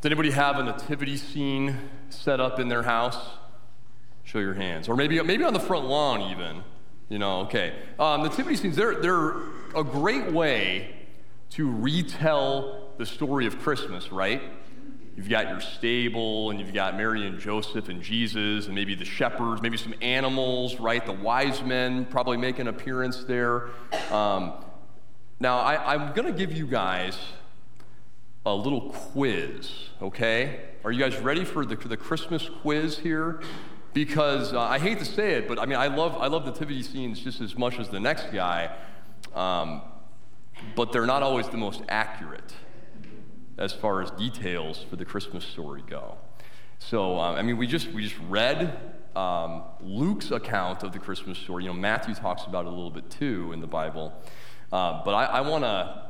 Does anybody have a nativity scene set up in their house? Show your hands. Or maybe, maybe on the front lawn, even. You know, okay. Um, nativity scenes, they're, they're a great way to retell the story of Christmas, right? You've got your stable, and you've got Mary and Joseph and Jesus, and maybe the shepherds, maybe some animals, right? The wise men probably make an appearance there. Um, now, I, I'm going to give you guys a little quiz, okay? Are you guys ready for the, the Christmas quiz here? Because uh, I hate to say it, but I mean, I love, I love nativity scenes just as much as the next guy, um, but they're not always the most accurate as far as details for the Christmas story go. So, um, I mean, we just, we just read um, Luke's account of the Christmas story. You know, Matthew talks about it a little bit too in the Bible. Uh, but I, I want to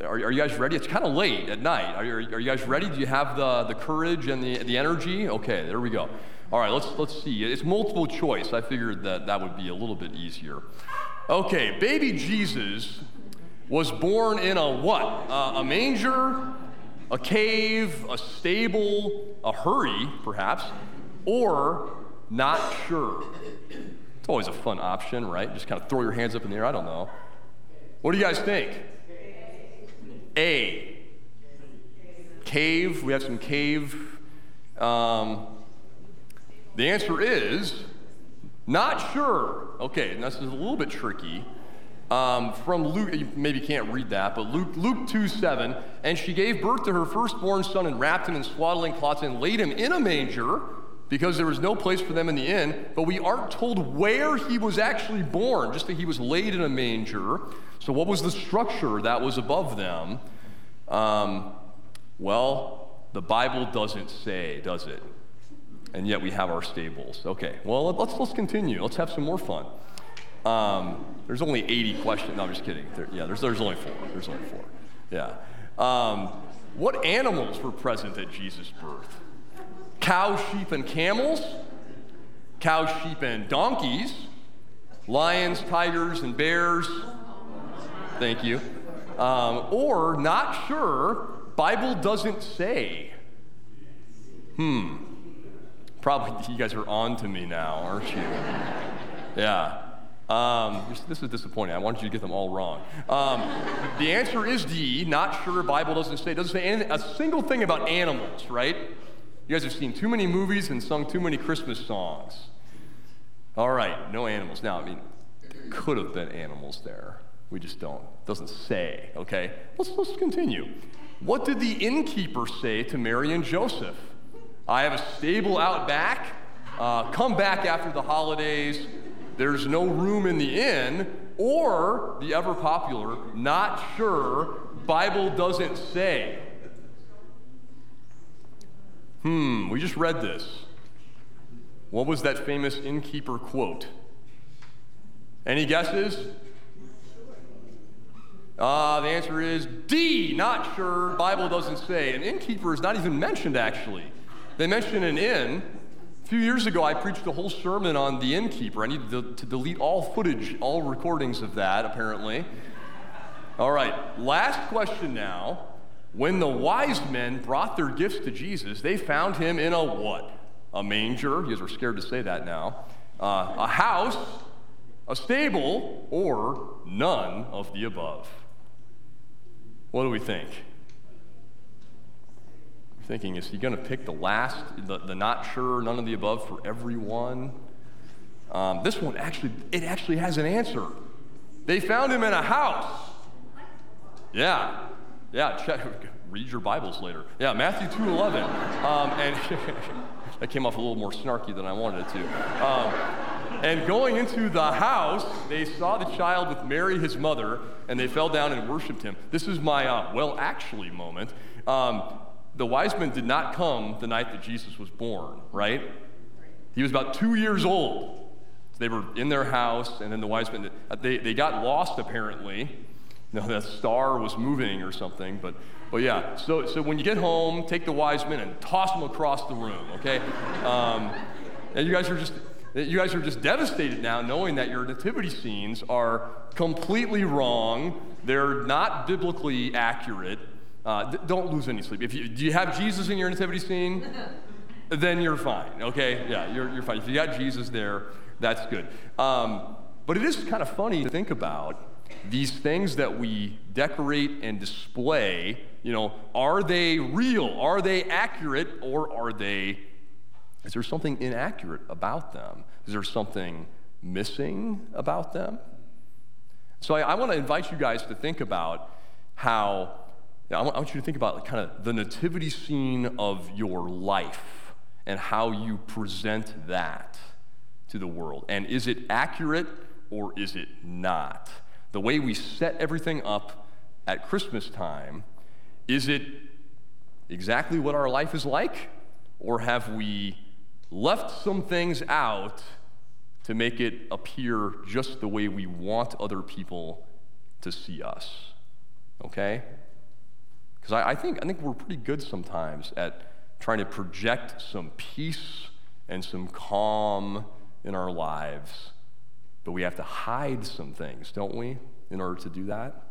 are, are, you guys ready? It's kind of late at night. Are, are, you guys ready? Do you have the, the courage and the, the energy? Okay, there we go. All right, let's, let's see. It's multiple choice. I figured that that would be a little bit easier. Okay, baby Jesus was born in a what? Uh, a manger, a cave, a stable, a hurry, perhaps, or not sure. It's always a fun option, right? Just kind of throw your hands up in the air. I don't know. What do you guys think? A. Cave. We have some cave. Um, the answer is not sure. Okay, and this is a little bit tricky. Um, from Luke, you maybe can't read that, but Luke, Luke 2 7, and she gave birth to her firstborn son and wrapped him in swaddling cloths and laid him in a manger because there was no place for them in the inn. But we aren't told where he was actually born, just that he was laid in a manger. So, what was the structure that was above them? Um, well, the Bible doesn't say, does it? And yet we have our stables. Okay, well, let's, let's continue. Let's have some more fun. Um, there's only 80 questions. No, I'm just kidding. There, yeah, there's, there's only four. There's only four. Yeah. Um, what animals were present at Jesus' birth? Cows, sheep, and camels? Cows, sheep, and donkeys? Lions, tigers, and bears? Thank you. Um, or not sure, Bible doesn't say. Hmm. Probably you guys are on to me now, aren't you? yeah. Um, this is disappointing. I wanted you to get them all wrong. Um, the answer is D. Not sure. Bible doesn't say. It doesn't say anything, a single thing about animals, right? You guys have seen too many movies and sung too many Christmas songs. All right, no animals. Now, I mean, could have been animals there. We just don't. It doesn't say, okay? Let's, let's continue. What did the innkeeper say to Mary and Joseph? I have a stable out back. Uh, come back after the holidays. There's no room in the inn. Or the ever popular, not sure, Bible doesn't say. Hmm, we just read this. What was that famous innkeeper quote? Any guesses? Uh, the answer is D, not sure. Bible doesn't say. An innkeeper is not even mentioned, actually. They mention an inn. A few years ago, I preached a whole sermon on the innkeeper. I needed to, to delete all footage, all recordings of that, apparently. All right, last question now. When the wise men brought their gifts to Jesus, they found him in a what? A manger. You guys are scared to say that now. Uh, a house, a stable, or none of the above. What do we think? Thinking, is he going to pick the last, the, the not sure, none of the above for everyone? Um, this one actually, it actually has an answer. They found him in a house. Yeah, yeah. Check, read your Bibles later. Yeah, Matthew two eleven, um, and that came off a little more snarky than I wanted it to. Um, and going into the house, they saw the child with Mary, his mother, and they fell down and worshiped him. This is my uh, well, actually moment. Um, the wise men did not come the night that Jesus was born, right? He was about two years old. They were in their house, and then the wise men, they, they got lost apparently. Know, that star was moving or something, but, but yeah. So, so when you get home, take the wise men and toss them across the room, okay? Um, and you guys are just, you guys are just devastated now knowing that your nativity scenes are completely wrong. They're not biblically accurate. Uh, th- don't lose any sleep. If you, do you have Jesus in your nativity scene? then you're fine, okay? Yeah, you're, you're fine. If you got Jesus there, that's good. Um, but it is kind of funny to think about these things that we decorate and display, you know, are they real? Are they accurate? Or are they, is there something inaccurate about them? Is there something missing about them? So I, I want to invite you guys to think about how, I want you to think about kind of the nativity scene of your life and how you present that to the world. And is it accurate or is it not? The way we set everything up at Christmas time, is it exactly what our life is like? Or have we left some things out to make it appear just the way we want other people to see us? Okay? Because I, I, think, I think we're pretty good sometimes at trying to project some peace and some calm in our lives but we have to hide some things, don't we, in order to do that?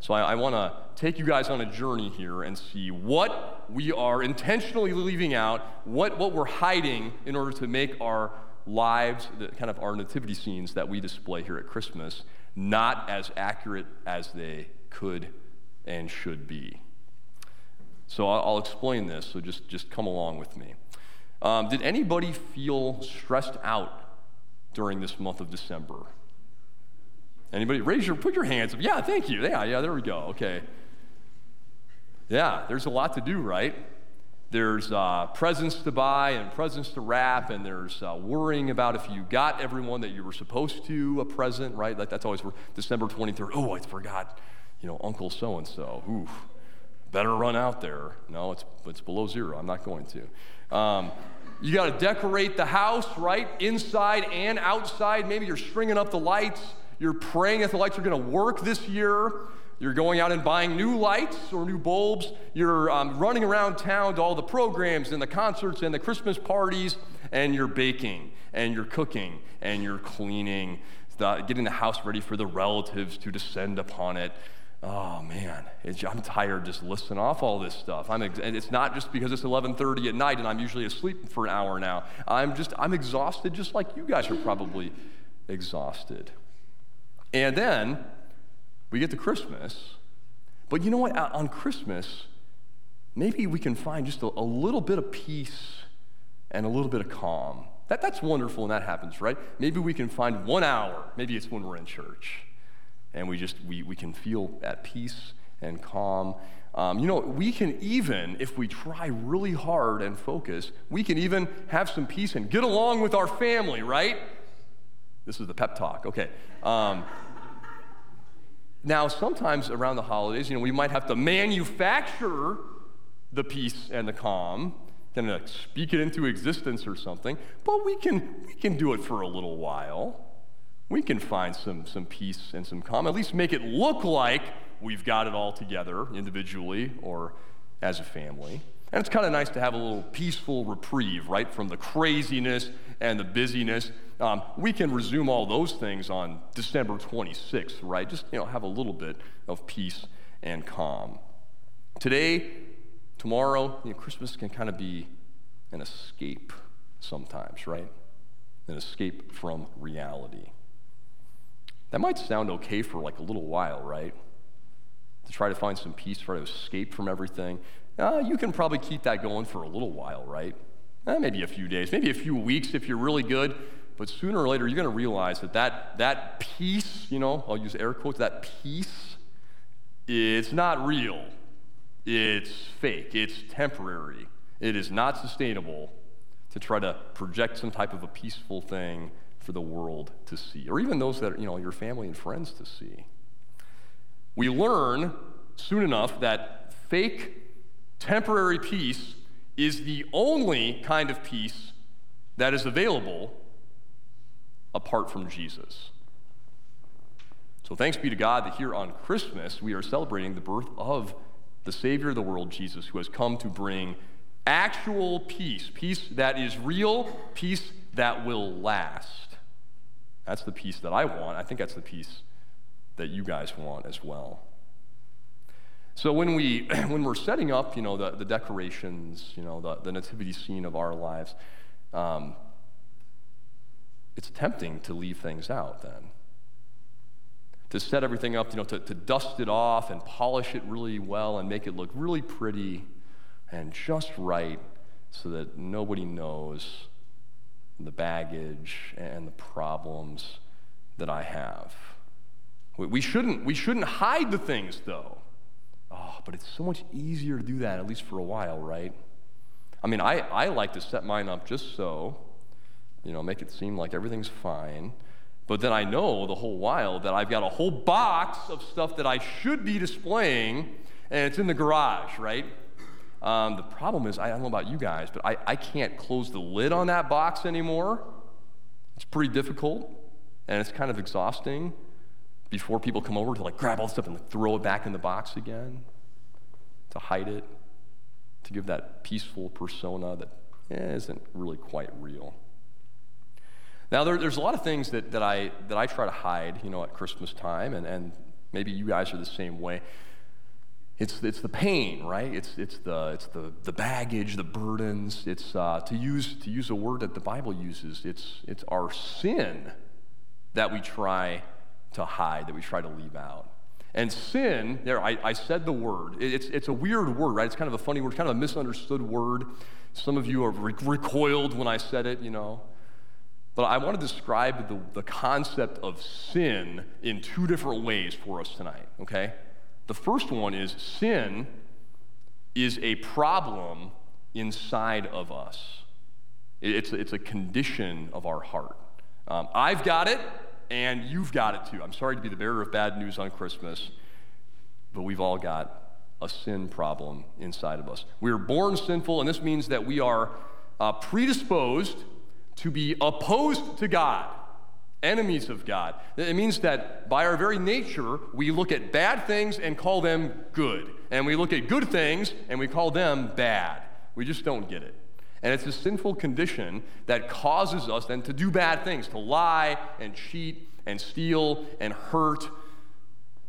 So I, I want to take you guys on a journey here and see what we are intentionally leaving out, what, what we're hiding in order to make our lives, the kind of our nativity scenes that we display here at Christmas, not as accurate as they could and should be. So I'll, I'll explain this, so just, just come along with me. Um, did anybody feel stressed out during this month of December? Anybody? Raise your, put your hands up. Yeah, thank you. Yeah, yeah, there we go. Okay. Yeah, there's a lot to do, right? There's uh, presents to buy and presents to wrap, and there's uh, worrying about if you got everyone that you were supposed to a present, right? Like that's always for December 23rd. Oh, I forgot, you know, Uncle so and so. Ooh, better run out there. No, it's, it's below zero. I'm not going to. Um, you got to decorate the house, right? Inside and outside. Maybe you're stringing up the lights. You're praying that the lights are going to work this year. You're going out and buying new lights or new bulbs. You're um, running around town to all the programs and the concerts and the Christmas parties, and you're baking and you're cooking and you're cleaning, getting the house ready for the relatives to descend upon it oh man. I'm tired just listening off all this stuff. I'm ex- and it's not just because it's 11.30 at night and i'm usually asleep for an hour now. I'm just i'm exhausted just like you guys are probably exhausted. And then we get to christmas. But you know what? On christmas maybe we can find just a, a little bit of peace and a little bit of calm. That, that's wonderful when that happens right? Maybe we can find one hour. Maybe it's when we're in church and we just we, we can feel at peace and calm. Um, you know we can even if we try really hard and focus we can even have some peace and get along with our family right? This is the pep talk okay. Um, now sometimes around the holidays you know we might have to manufacture the peace and the calm kind of speak it into existence or something but we can we can do it for a little while we can find some, some peace and some calm, at least make it look like we've got it all together individually or as a family. And it's kind of nice to have a little peaceful reprieve, right, from the craziness and the busyness. Um, we can resume all those things on December 26th, right? Just, you know, have a little bit of peace and calm. Today, tomorrow, you know, Christmas can kind of be an escape sometimes, right? An escape from reality. That might sound okay for like a little while, right? To try to find some peace, try to escape from everything. Uh, you can probably keep that going for a little while, right? Eh, maybe a few days, maybe a few weeks if you're really good. But sooner or later, you're going to realize that, that that peace, you know, I'll use air quotes, that peace, it's not real. It's fake. It's temporary. It is not sustainable to try to project some type of a peaceful thing for the world to see, or even those that are, you know, your family and friends to see. We learn soon enough that fake, temporary peace is the only kind of peace that is available apart from Jesus. So thanks be to God that here on Christmas we are celebrating the birth of the Savior of the world, Jesus, who has come to bring actual peace, peace that is real, peace that will last. That's the peace that I want. I think that's the peace that you guys want as well. So when, we, when we're setting up, you know, the, the decorations, you know, the, the nativity scene of our lives, um, it's tempting to leave things out then. To set everything up, you know, to, to dust it off and polish it really well and make it look really pretty and just right so that nobody knows the baggage and the problems that I have. We shouldn't, we shouldn't hide the things, though. Oh, but it's so much easier to do that, at least for a while, right? I mean, I, I like to set mine up just so, you know, make it seem like everything's fine. But then I know the whole while that I've got a whole box of stuff that I should be displaying, and it's in the garage, right? Um, the problem is, I don't know about you guys, but I, I can't close the lid on that box anymore. It's pretty difficult, and it's kind of exhausting before people come over to like grab all the stuff and like, throw it back in the box again, to hide it, to give that peaceful persona that eh, not really quite real. Now, there, there's a lot of things that, that, I, that I try to hide, you know, at Christmas time, and, and maybe you guys are the same way. It's, it's the pain, right? It's, it's, the, it's the, the baggage, the burdens. It's, uh, to, use, to use a word that the Bible uses, it's, it's our sin that we try to hide, that we try to leave out. And sin, there, I, I said the word. It's, it's a weird word, right? It's kind of a funny word, kind of a misunderstood word. Some of you are re- recoiled when I said it, you know. But I want to describe the, the concept of sin in two different ways for us tonight, okay? The first one is sin is a problem inside of us, it's, it's a condition of our heart. Um, I've got it, and you've got it too. I'm sorry to be the bearer of bad news on Christmas, but we've all got a sin problem inside of us. We are born sinful, and this means that we are uh, predisposed to be opposed to God, enemies of God. It means that by our very nature, we look at bad things and call them good, and we look at good things and we call them bad. We just don't get it. And it's a sinful condition that causes us then to do bad things, to lie and cheat and steal and hurt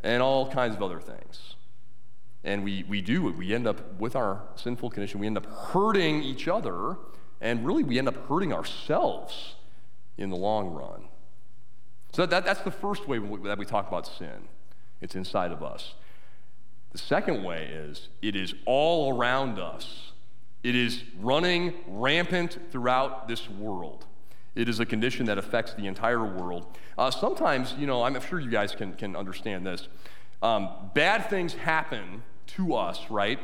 and all kinds of other things. And we, we do it. We end up, with our sinful condition, we end up hurting each other, and really we end up hurting ourselves in the long run. So that, that's the first way that we talk about sin. It's inside of us. The second way is it is all around us. It is running rampant throughout this world. It is a condition that affects the entire world. Uh, sometimes, you know, I'm sure you guys can, can understand this. Um, bad things happen to us, right?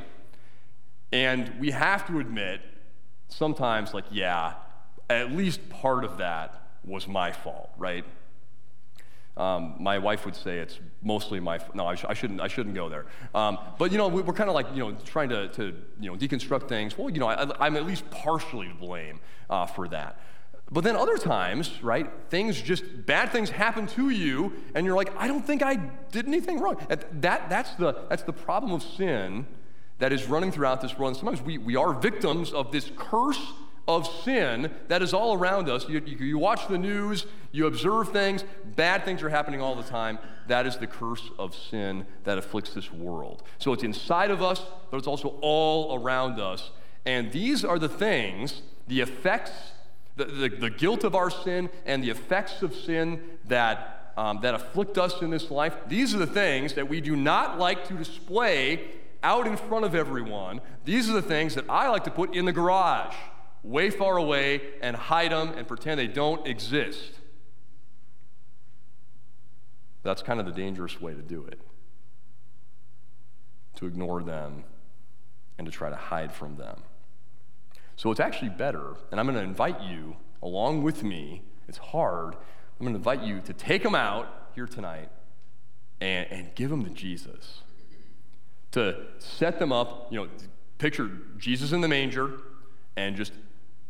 And we have to admit, sometimes, like, yeah, at least part of that was my fault, right? Um, my wife would say it's mostly my no I, sh- I, shouldn't I shouldn't go there. Um, but you know we, are kind of like you know trying to, to you know deconstruct things. Well you know I, am at least partially to blame uh, for that. But then other times right things just bad things happen to you and you're like I don't think I did anything wrong. That that's the that's the problem of sin that is running throughout this world. And sometimes we, we are victims of this curse of sin that is all around us. You, you, you, watch the news, you observe things, bad things are happening all the time. That is the curse of sin that afflicts this world. So it's inside of us, but it's also all around us. And these are the things, the effects, the, the, the guilt of our sin and the effects of sin that, um, that afflict us in this life. These are the things that we do not like to display out in front of everyone. These are the things that I like to put in the garage way far away and hide them and pretend they don't exist. That's kind of the dangerous way to do it. To ignore them and to try to hide from them. So it's actually better, and I'm going to invite you along with me. It's hard. I'm going to invite you to take them out here tonight and, and give them to Jesus. To set them up, you know, picture Jesus in the manger and just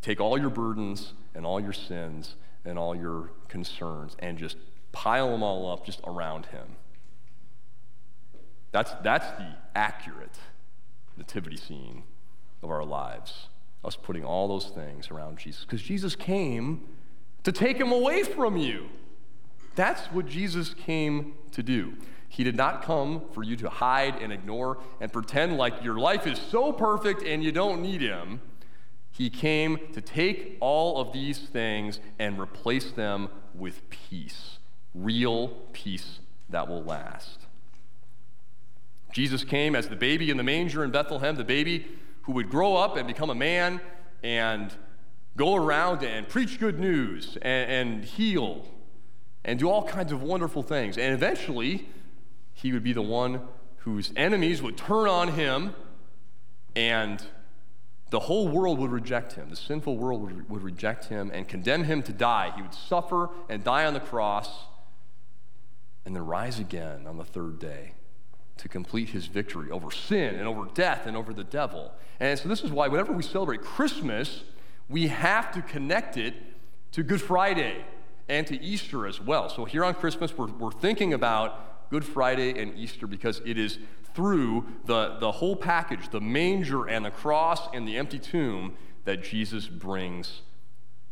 Take all your burdens and all your sins and all your concerns and just pile them all up just around him. That's, that's the accurate nativity scene of our lives. Us putting all those things around Jesus. Because Jesus came to take him away from you. That's what Jesus came to do. He did not come for you to hide and ignore and pretend like your life is so perfect and you don't need Him. He came to take all of these things and replace them with peace, real peace that will last. Jesus came as the baby in the manger in Bethlehem, the baby who would grow up and become a man and go around and preach good news and, and heal and do all kinds of wonderful things. And eventually, he would be the one whose enemies would turn on him and the whole world would reject him. The sinful world would, would reject him and condemn him to die. He would suffer and die on the cross and then rise again on the third day to complete his victory over sin and over death and over the devil. And so, this is why, whenever we celebrate Christmas, we have to connect it to Good Friday and to Easter as well. So, here on Christmas, we're, we're thinking about Good Friday and Easter because it is through the, the whole package, the manger and the cross and the empty tomb, that Jesus brings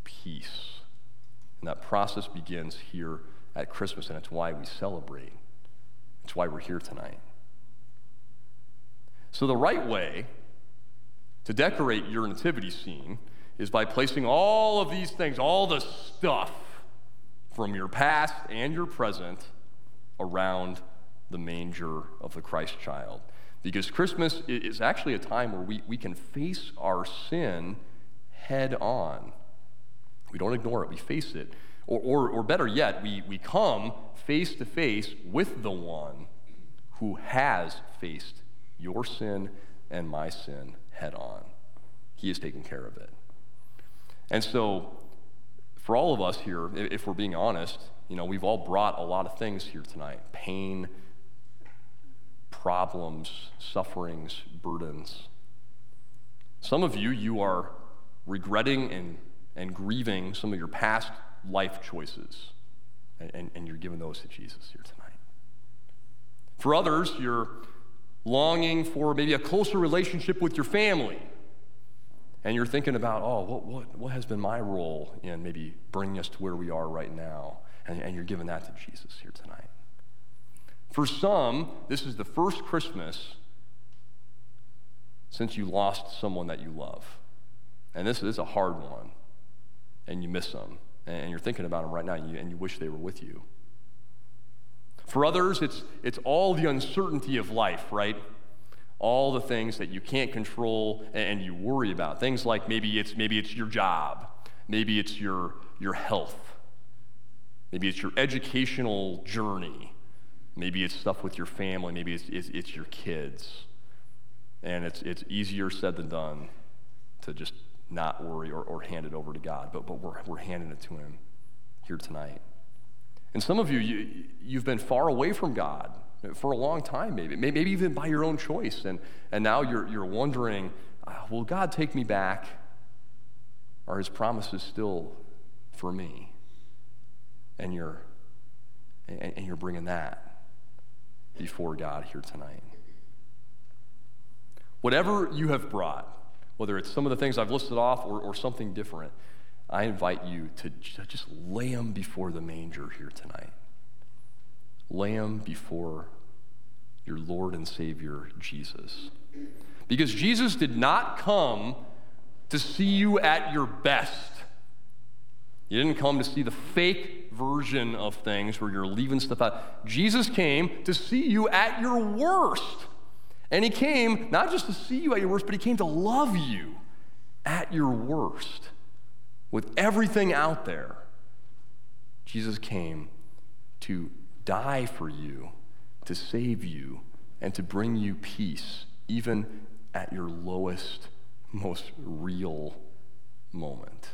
peace. And that process begins here at Christmas, and it's why we celebrate. It's why we're here tonight. So, the right way to decorate your nativity scene is by placing all of these things, all the stuff from your past and your present, around the manger of the Christ child. Because Christmas is actually a time where we, we can face our sin head on. We don't ignore it, we face it. Or, or, or better yet, we, we come face to face with the one who has faced your sin and my sin head on. He is taking care of it. And so, for all of us here, if we're being honest, you know, we've all brought a lot of things here tonight pain, problems, sufferings, burdens. Some of you, you are regretting and, and grieving some of your past life choices, and, and, and you're giving those to Jesus here tonight. For others, you're longing for maybe a closer relationship with your family. And you're thinking about, oh, what, what, what has been my role in maybe bringing us to where we are right now? And, and you're giving that to Jesus here tonight. For some, this is the first Christmas since you lost someone that you love. And this is a hard one. And you miss them. And you're thinking about them right now, and you, and you wish they were with you. For others, it's, it's all the uncertainty of life, right? All the things that you can't control and you worry about. Things like maybe it's, maybe it's your job, maybe it's your, your health, maybe it's your educational journey, maybe it's stuff with your family, maybe it's, it's, it's your kids. And it's, it's easier said than done to just not worry or, or hand it over to God, but, but we're, we're handing it to Him here tonight. And some of you, you, you've been far away from God for a long time, maybe, maybe even by your own choice. And, and now you're, you're wondering, uh, will God take me back? Are his promises still for me? And you're, and, and you're bringing that before God here tonight. Whatever you have brought, whether it's some of the things I've listed off or, or something different, I invite you to just lay them before the manger here tonight. Lay them before your Lord and Savior, Jesus. Because Jesus did not come to see you at your best. He didn't come to see the fake version of things where you're leaving stuff out. Jesus came to see you at your worst. And he came not just to see you at your worst, but he came to love you at your worst with everything out there, Jesus came to die for you, to save you, and to bring you peace, even at your lowest, most real moment.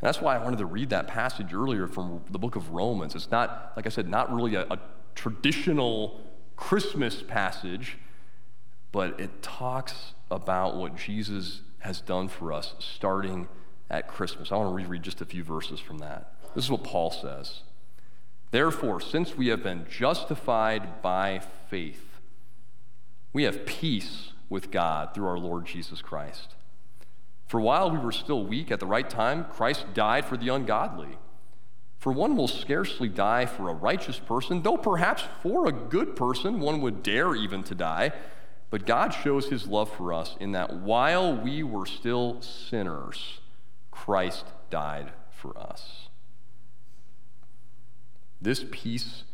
And that's why I wanted to read that passage earlier from the book of Romans. It's not, like I said, not really a, a traditional Christmas passage, but it talks about what Jesus has done for us starting at Christmas. I want to reread just a few verses from that. This is what Paul says. Therefore, since we have been justified by faith, we have peace with God through our Lord Jesus Christ. For while we were still weak at the right time, Christ died for the ungodly. For one will scarcely die for a righteous person, though perhaps for a good person one would dare even to die. But God shows his love for us in that while we were still sinners, Christ died for us. This peace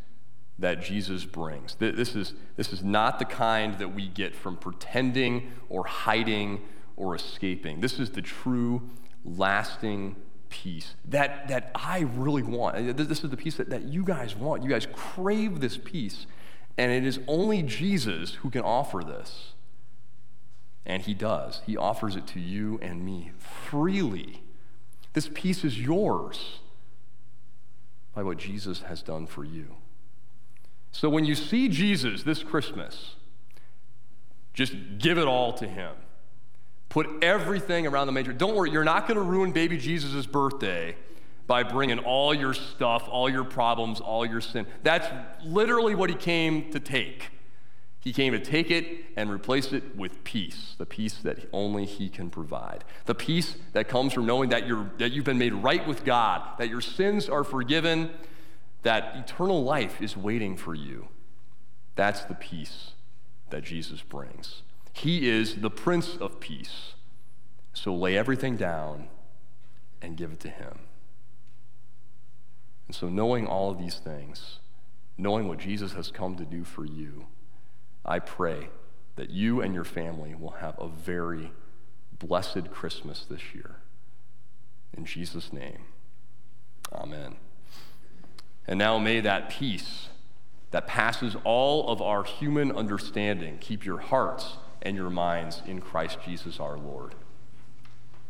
that Jesus brings, this is, this is not the kind that we get from pretending or hiding or escaping. This is the true, lasting peace that, that I really want. This is the peace that, that you guys want. You guys crave this peace. And it is only Jesus who can offer this. And he does. He offers it to you and me freely. This peace is yours by what Jesus has done for you. So when you see Jesus this Christmas, just give it all to him. Put everything around the manger. Don't worry, you're not going to ruin baby Jesus' birthday by bringing all your stuff, all your problems, all your sin. That's literally what he came to take. He came to take it and replace it with peace, the peace that only He can provide. The peace that comes from knowing that, you're, that you've been made right with God, that your sins are forgiven, that eternal life is waiting for you. That's the peace that Jesus brings. He is the Prince of Peace. So lay everything down and give it to Him. And so, knowing all of these things, knowing what Jesus has come to do for you, I pray that you and your family will have a very blessed Christmas this year. In Jesus' name, amen. And now may that peace that passes all of our human understanding keep your hearts and your minds in Christ Jesus our Lord.